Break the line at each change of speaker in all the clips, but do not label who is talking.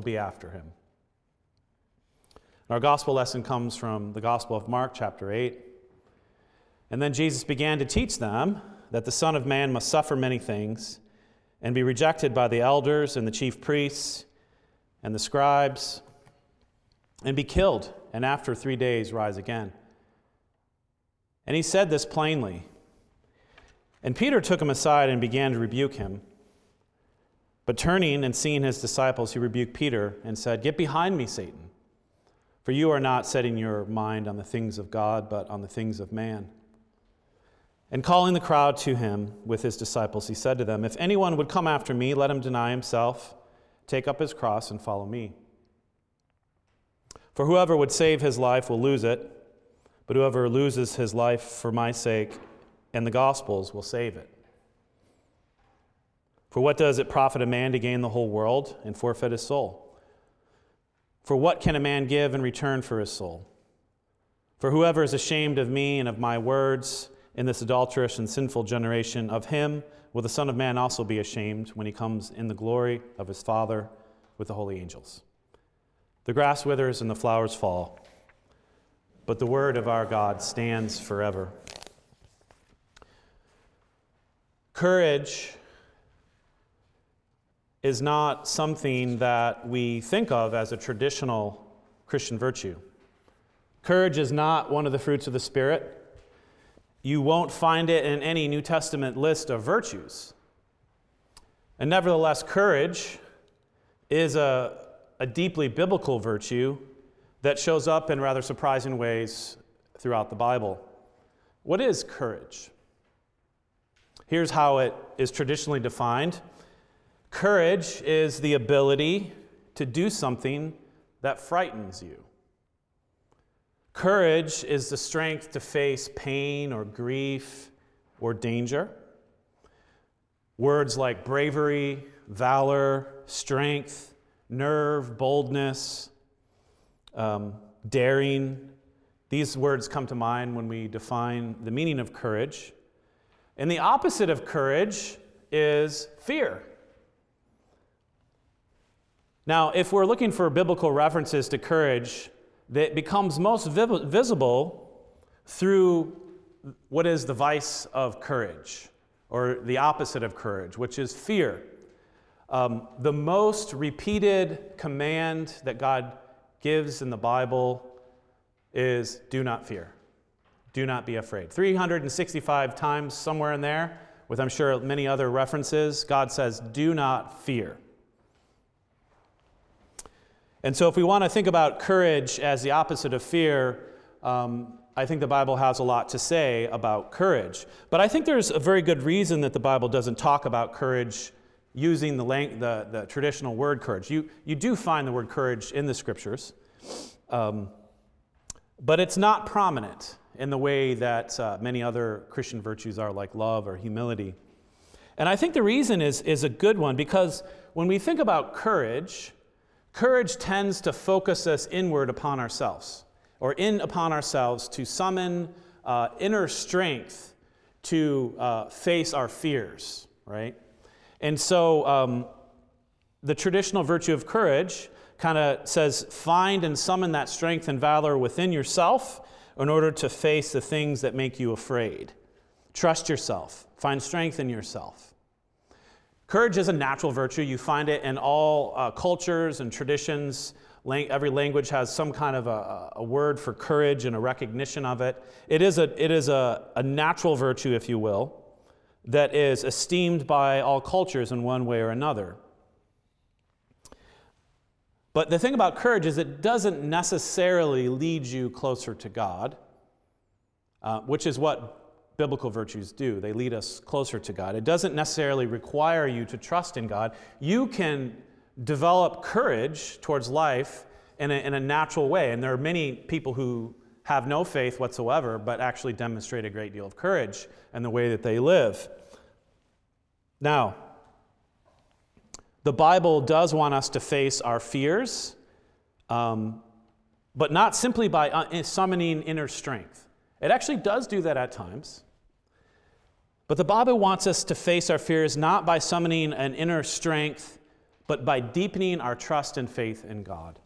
will be after him. Our gospel lesson comes from the Gospel of Mark, chapter 8. And then Jesus began to teach them that the Son of Man must suffer many things and be rejected by the elders and the chief priests and the scribes and be killed, and after three days rise again. And he said this plainly. And Peter took him aside and began to rebuke him. But turning and seeing his disciples, he rebuked Peter and said, Get behind me, Satan. For you are not setting your mind on the things of God, but on the things of man. And calling the crowd to him with his disciples, he said to them, If anyone would come after me, let him deny himself, take up his cross, and follow me. For whoever would save his life will lose it, but whoever loses his life for my sake and the gospel's will save it. For what does it profit a man to gain the whole world and forfeit his soul? For what can a man give in return for his soul? For whoever is ashamed of me and of my words in this adulterous and sinful generation, of him will the Son of Man also be ashamed when he comes in the glory of his Father with the holy angels. The grass withers and the flowers fall, but the word of our God stands forever. Courage is not something that we think of as a traditional Christian virtue. Courage is not one of the fruits of the Spirit. You won't find it in any New Testament list of virtues. And nevertheless, courage is a, a deeply biblical virtue that shows up in rather surprising ways throughout the Bible. What is courage? Here's how it is traditionally defined Courage is the ability to do something that frightens you. Courage is the strength to face pain or grief or danger. Words like bravery, valor, strength, nerve, boldness, um, daring, these words come to mind when we define the meaning of courage. And the opposite of courage is fear. Now, if we're looking for biblical references to courage, that becomes most visible through what is the vice of courage, or the opposite of courage, which is fear. Um, the most repeated command that God gives in the Bible is do not fear. Do not be afraid. 365 times, somewhere in there, with I'm sure many other references, God says, do not fear. And so, if we want to think about courage as the opposite of fear, um, I think the Bible has a lot to say about courage. But I think there's a very good reason that the Bible doesn't talk about courage using the, lang- the, the, traditional word courage. You, you do find the word courage in the scriptures, um, but it's not prominent in the way that uh, many other Christian virtues are, like love or humility. And I think the reason is, is a good one because when we think about courage, Courage tends to focus us inward upon ourselves, or in upon ourselves to summon uh, inner strength to uh, face our fears, right? And so um, the traditional virtue of courage kind of says find and summon that strength and valor within yourself in order to face the things that make you afraid. Trust yourself, find strength in yourself. Courage is a natural virtue. You find it in all uh, cultures and traditions. Every language has some kind of a, a, word for courage and a recognition of it. It is, a, it is a, a natural virtue, if you will, that is esteemed by all cultures in one way or another. But the thing about courage is it doesn't necessarily lead you closer to God, uh, which is what biblical virtues do. They lead us closer to God. It doesn't necessarily require you to trust in God. You can develop courage towards life in a, in a natural way. And there are many people who have no faith whatsoever, but actually demonstrate a great deal of courage in the way that they live. Now, the Bible does want us to face our fears, um, but not simply by uh, summoning inner strength. It actually does do that at times. But the Bible wants us to face our fears not by summoning an inner strength, but by deepening our trust and faith in God.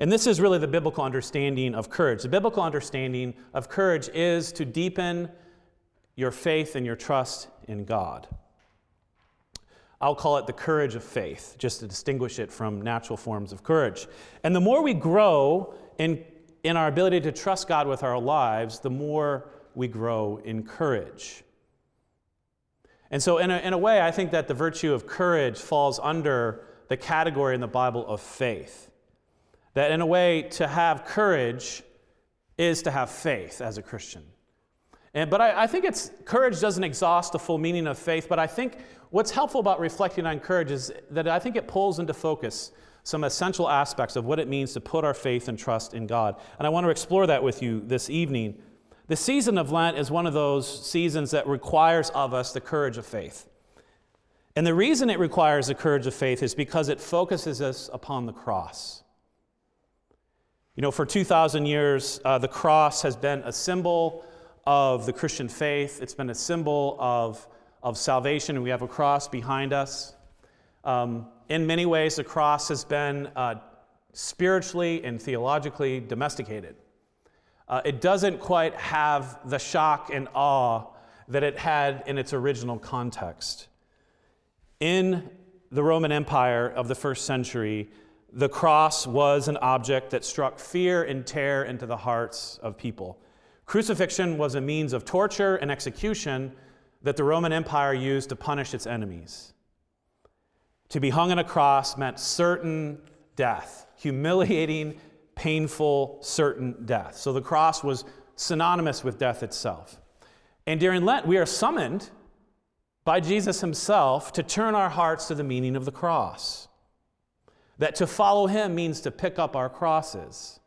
And this is really the biblical understanding of courage. The biblical understanding of courage is to deepen your faith and your trust in God. I'll call it the courage of faith, just to distinguish it from natural forms of courage. And the more we grow in, in our ability to trust God with our lives, the more we grow in courage. And so, in a, in a way, I think that the virtue of courage falls under the category in the Bible of faith. That, in a way, to have courage is to have faith as a Christian. And, but I, I, think it's courage doesn't exhaust the full meaning of faith, but I think what's helpful about reflecting on courage is that I think it pulls into focus some essential aspects of what it means to put our faith and trust in God. And I want to explore that with you this evening. The season of Lent is one of those seasons that requires of us the courage of faith. And the reason it requires the courage of faith is because it focuses us upon the cross. You know, for 2,000 years, uh, the cross has been a symbol of the Christian faith. It's been a symbol of, of salvation, and we have a cross behind us. Um, in many ways, the cross has been uh, spiritually and theologically domesticated. Uh, it doesn't quite have the shock and awe that it had in its original context. In the Roman Empire of the first century, the cross was an object that struck fear and terror into the hearts of people. Crucifixion was a means of torture and execution that the Roman Empire used to punish its enemies. To be hung on a cross meant certain death, humiliating, painful, certain death. So the cross was synonymous with death itself. And during Lent, we are summoned by Jesus himself to turn our hearts to the meaning of the cross. That to follow him means to pick up our crosses.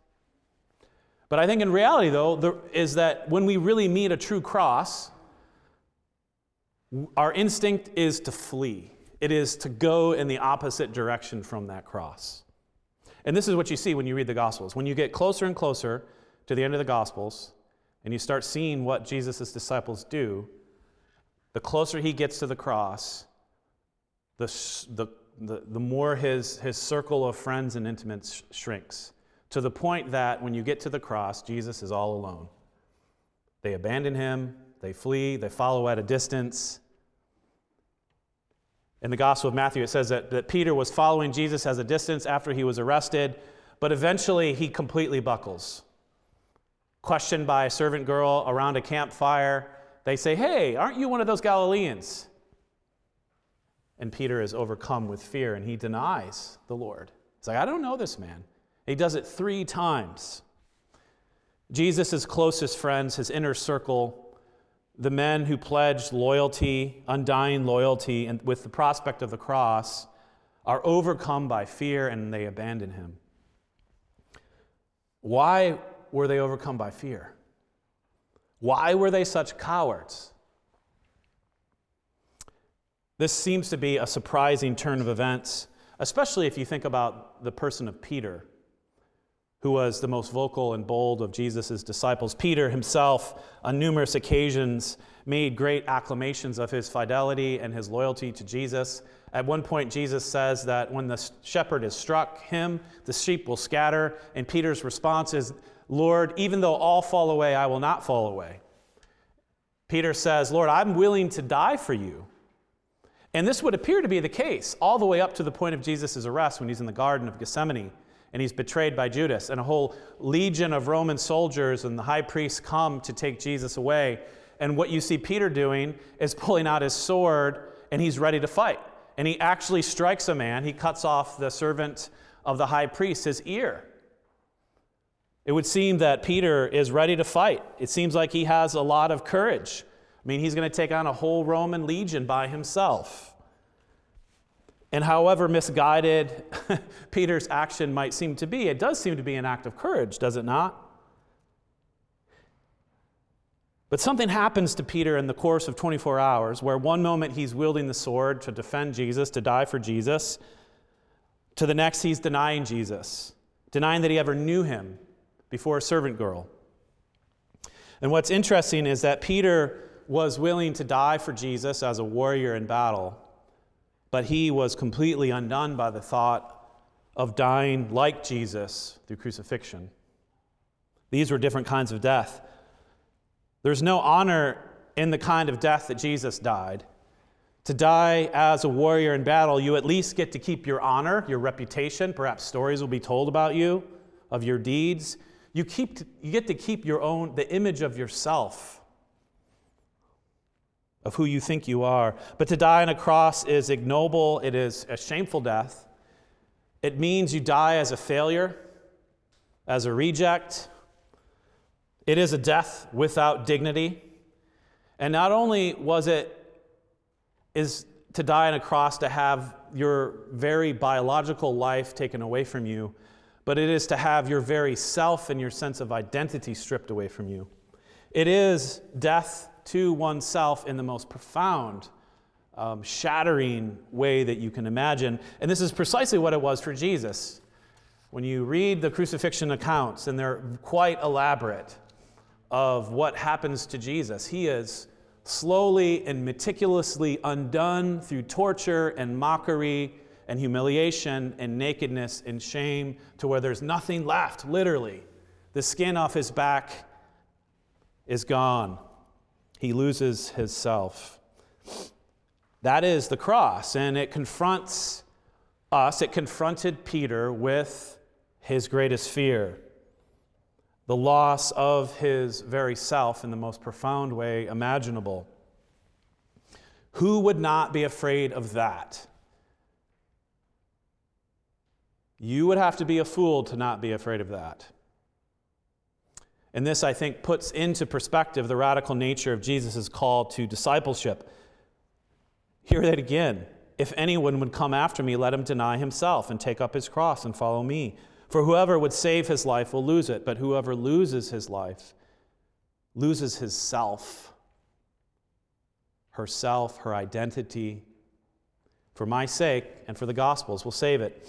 But I think in reality, though, there, is that when we really meet a true cross, our instinct is to flee. It is to go in the opposite direction from that cross. And this is what you see when you read the Gospels. When you get closer and closer to the end of the Gospels, and you start seeing what Jesus' disciples do, the closer he gets to the cross, the, the, the, the more his, his circle of friends and intimates shrinks to the point that when you get to the cross, Jesus is all alone. They abandon him, they flee, they follow at a distance. In the Gospel of Matthew, it says that, that Peter was following Jesus as a distance after he was arrested, but eventually he completely buckles. Questioned by a servant girl around a campfire, they say, Hey, aren't you one of those Galileans? And Peter is overcome with fear and he denies the Lord. He's like, I don't know this man. He does it three times. Jesus' closest friends, his inner circle, the men who pledged loyalty, undying loyalty, and with the prospect of the cross, are overcome by fear and they abandon him. Why were they overcome by fear? Why were they such cowards? This seems to be a surprising turn of events, especially if you think about the person of Peter who was the most vocal and bold of Jesus' disciples. Peter himself, on numerous occasions, made great acclamations of his fidelity and his loyalty to Jesus. At one point, Jesus says that when the shepherd has struck him, the sheep will scatter. And Peter's response is, Lord, even though all fall away, I will not fall away. Peter says, Lord, I'm willing to die for you. And this would appear to be the case all the way up to the point of Jesus' arrest when he's in the Garden of Gethsemane and he's betrayed by Judas. And a whole legion of Roman soldiers and the high priests come to take Jesus away. And what you see Peter doing is pulling out his sword and he's ready to fight. And he actually strikes a man. He cuts off the servant of the high priest, his ear. It would seem that Peter is ready to fight. It seems like he has a lot of courage. I mean, he's going to take on a whole Roman legion by himself. And however misguided Peter's action might seem to be, it does seem to be an act of courage, does it not? But something happens to Peter in the course of 24 hours where one moment he's wielding the sword to defend Jesus, to die for Jesus, to the next he's denying Jesus, denying that he ever knew him before a servant girl. And what's interesting is that Peter was willing to die for Jesus as a warrior in battle. But he was completely undone by the thought of dying like Jesus through crucifixion. These were different kinds of death. There's no honor in the kind of death that Jesus died. To die as a warrior in battle, you at least get to keep your honor, your reputation. Perhaps stories will be told about you, of your deeds. You, keep, you get to keep your own, the image of yourself, of who you think you are. But to die on a cross is ignoble, it is a shameful death. It means you die as a failure, as a reject. It is a death without dignity. And not only was it is to die on a cross to have your very biological life taken away from you, but it is to have your very self and your sense of identity stripped away from you. It is death to oneself in the most profound, um, shattering way that you can imagine. And this is precisely what it was for Jesus. When you read the crucifixion accounts, and they're quite elaborate, of what happens to Jesus. He is slowly and meticulously undone through torture and mockery and humiliation and nakedness and shame to where there's nothing left, literally. The skin off his back is gone. He loses his self. That is the cross, and it confronts us, it confronted Peter with his greatest fear the loss of his very self in the most profound way imaginable. Who would not be afraid of that? You would have to be a fool to not be afraid of that. And this, I think, puts into perspective the radical nature of Jesus' call to discipleship. Hear that again. If anyone would come after me, let him deny himself and take up his cross and follow me. For whoever would save his life will lose it, but whoever loses his life loses his self, herself, her identity. For my sake and for the gospel's will save it.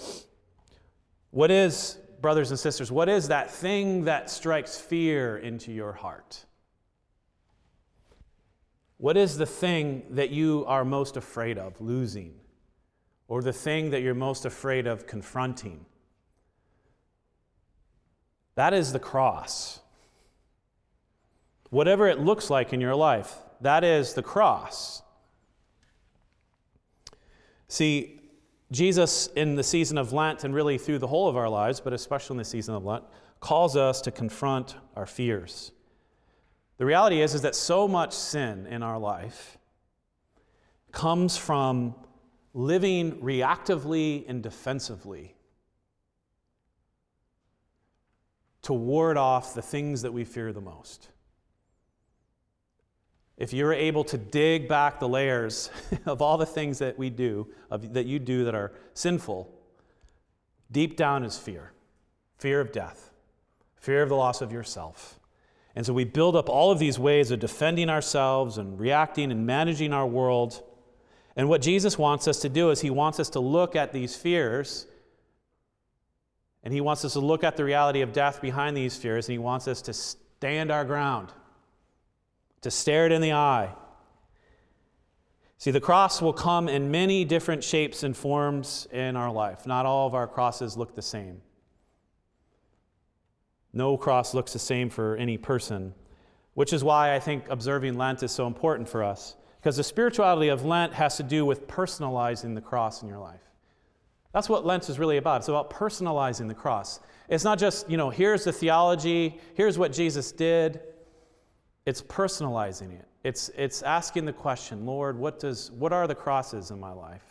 What is, brothers and sisters, what is that thing that strikes fear into your heart? What is the thing that you are most afraid of losing? Or the thing that you're most afraid of confronting? That is the cross. Whatever it looks like in your life, that is the cross. See, Jesus, in the season of Lent, and really through the whole of our lives, but especially in the season of Lent, calls us to confront our fears. The reality is, is that so much sin in our life comes from living reactively and defensively to ward off the things that we fear the most. If you're able to dig back the layers of all the things that we do, of, that you do that are sinful, deep down is fear fear of death, fear of the loss of yourself. And so we build up all of these ways of defending ourselves and reacting and managing our world. And what Jesus wants us to do is he wants us to look at these fears and he wants us to look at the reality of death behind these fears, and he wants us to stand our ground, to stare it in the eye. See, the cross will come in many different shapes and forms in our life. Not all of our crosses look the same. No cross looks the same for any person, which is why I think observing Lent is so important for us. Because the spirituality of Lent has to do with personalizing the cross in your life. That's what Lent is really about. It's about personalizing the cross. It's not just, you know, here's the theology, here's what Jesus did. It's personalizing it. It's, it's asking the question, Lord, what, does, what are the crosses in my life?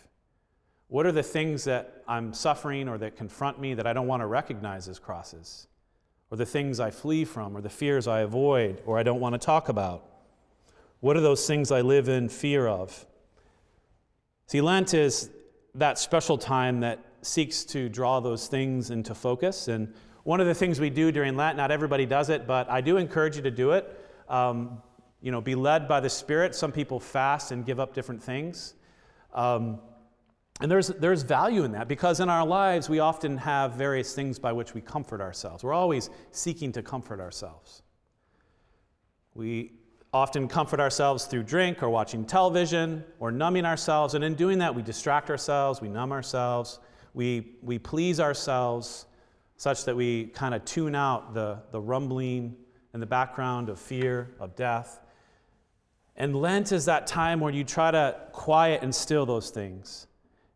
What are the things that I'm suffering or that confront me that I don't want to recognize as crosses? Or the things I flee from, or the fears I avoid, or I don't want to talk about? What are those things I live in fear of? See, Lent is that special time that seeks to draw those things into focus. And one of the things we do during Lent, not everybody does it, but I do encourage you to do it. Um, you know, be led by the Spirit. Some people fast and give up different things. Um, and there's, there's value in that because in our lives we often have various things by which we comfort ourselves. We're always seeking to comfort ourselves. We often comfort ourselves through drink or watching television or numbing ourselves. And in doing that, we distract ourselves, we numb ourselves, we, we please ourselves such that we kind of tune out the, the rumbling in the background of fear, of death. And Lent is that time where you try to quiet and still those things.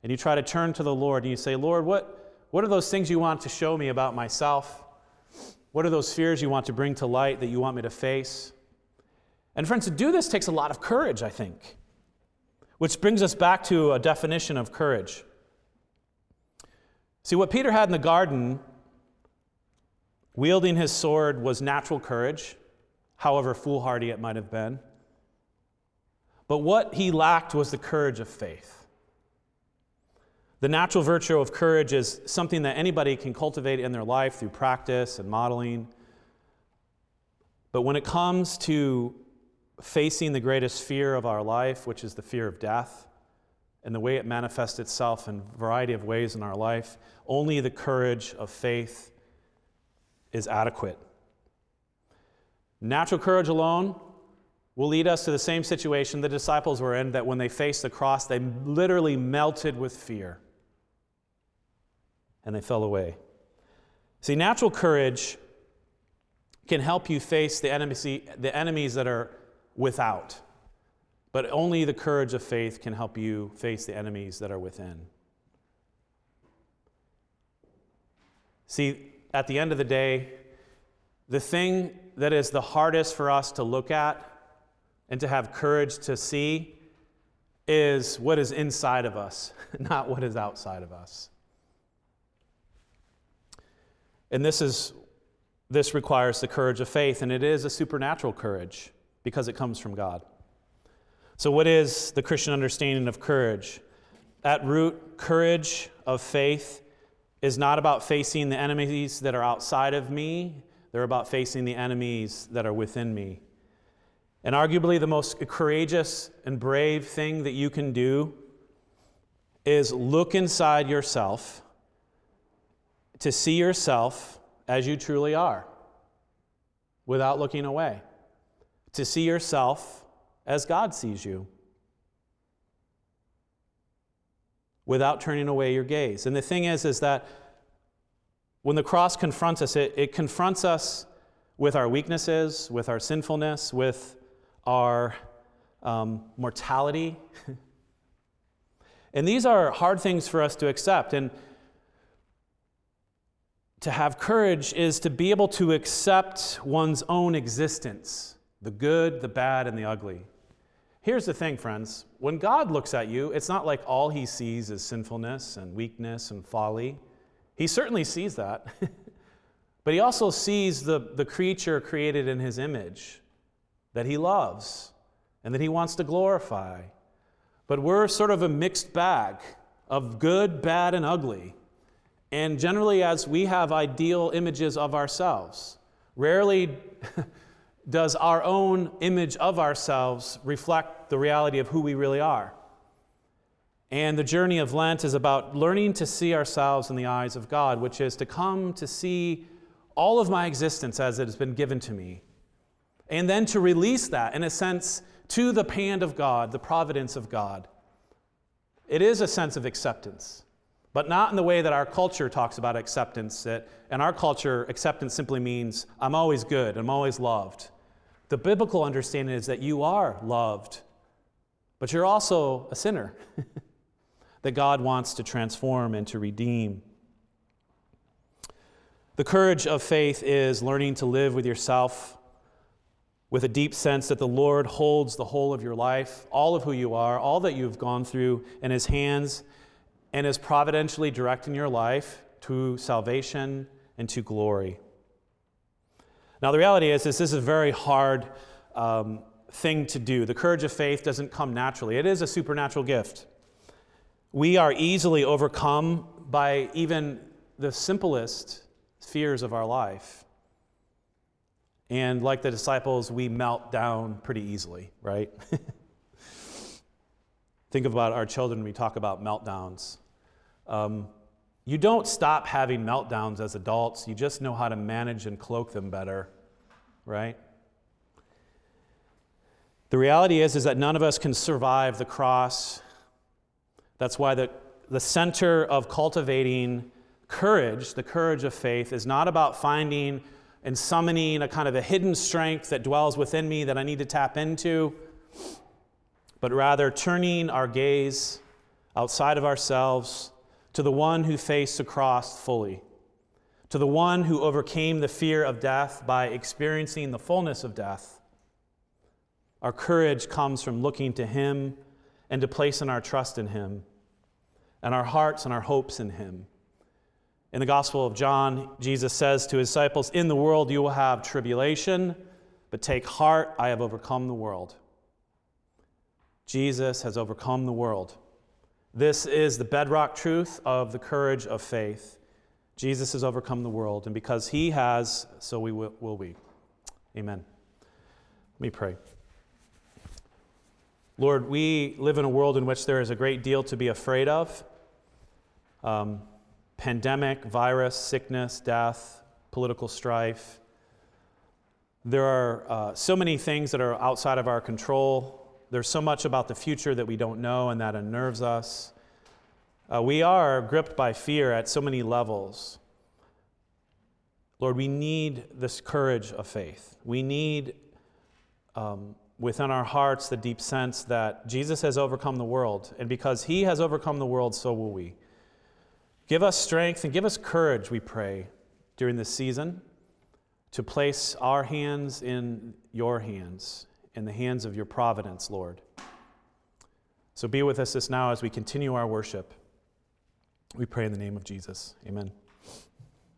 And you try to turn to the Lord and you say, Lord, what, what are those things you want to show me about myself? What are those fears you want to bring to light that you want me to face? And friends, to do this takes a lot of courage, I think. Which brings us back to a definition of courage. See, what Peter had in the garden, wielding his sword, was natural courage, however foolhardy it might have been. But what he lacked was the courage of faith. The natural virtue of courage is something that anybody can cultivate in their life through practice and modeling. But when it comes to facing the greatest fear of our life, which is the fear of death, and the way it manifests itself in a variety of ways in our life, only the courage of faith is adequate. Natural courage alone will lead us to the same situation the disciples were in that when they faced the cross, they literally melted with fear and they fell away. See, natural courage can help you face the, enemy, the enemies that are without, but only the courage of faith can help you face the enemies that are within. See, at the end of the day, the thing that is the hardest for us to look at and to have courage to see is what is inside of us, not what is outside of us. And this is this requires the courage of faith, and it is a supernatural courage because it comes from God. So, what is the Christian understanding of courage? At root, courage of faith is not about facing the enemies that are outside of me, they're about facing the enemies that are within me. And arguably, the most courageous and brave thing that you can do is look inside yourself to see yourself as you truly are without looking away, to see yourself as God sees you without turning away your gaze. And the thing is, is that when the cross confronts us, it, it confronts us with our weaknesses, with our sinfulness, with our um, mortality. and these are hard things for us to accept. And to have courage is to be able to accept one's own existence the good, the bad, and the ugly. Here's the thing, friends when God looks at you, it's not like all he sees is sinfulness and weakness and folly. He certainly sees that. but he also sees the, the creature created in his image that he loves and that he wants to glorify. But we're sort of a mixed bag of good, bad, and ugly. And generally, as we have ideal images of ourselves, rarely does our own image of ourselves reflect the reality of who we really are. And the journey of Lent is about learning to see ourselves in the eyes of God, which is to come to see all of my existence as it has been given to me. And then to release that, in a sense, to the hand of God, the providence of God. It is a sense of acceptance but not in the way that our culture talks about acceptance. That in our culture, acceptance simply means I'm always good, I'm always loved. The biblical understanding is that you are loved, but you're also a sinner that God wants to transform and to redeem. The courage of faith is learning to live with yourself with a deep sense that the Lord holds the whole of your life, all of who you are, all that you've gone through in His hands, and is providentially directing your life to salvation and to glory. Now, the reality is, is this is a very hard um, thing to do. The courage of faith doesn't come naturally, it is a supernatural gift. We are easily overcome by even the simplest fears of our life. And like the disciples, we melt down pretty easily, right? Think about our children, we talk about meltdowns. Um, you don't stop having meltdowns as adults, you just know how to manage and cloak them better, right? The reality is, is that none of us can survive the cross. That's why the, the center of cultivating courage, the courage of faith, is not about finding and summoning a kind of a hidden strength that dwells within me that I need to tap into, but rather turning our gaze outside of ourselves to the one who faced the cross fully, to the one who overcame the fear of death by experiencing the fullness of death. Our courage comes from looking to him and to placing our trust in him, and our hearts and our hopes in him. In the Gospel of John, Jesus says to his disciples, In the world you will have tribulation, but take heart, I have overcome the world. Jesus has overcome the world. This is the bedrock truth of the courage of faith. Jesus has overcome the world, and because he has, so we will, will we. Amen. Let me pray. Lord, we live in a world in which there is a great deal to be afraid of. Um, pandemic, virus, sickness, death, political strife. There are uh, so many things that are outside of our control. There's so much about the future that we don't know and that unnerves us. Uh, we are gripped by fear at so many levels. Lord, we need this courage of faith. We need um, within our hearts the deep sense that Jesus has overcome the world, and because he has overcome the world, so will we. Give us strength and give us courage, we pray, during this season to place our hands in your hands, in the hands of your providence, Lord. So be with us this now as we continue our worship. We pray in the name of Jesus. Amen.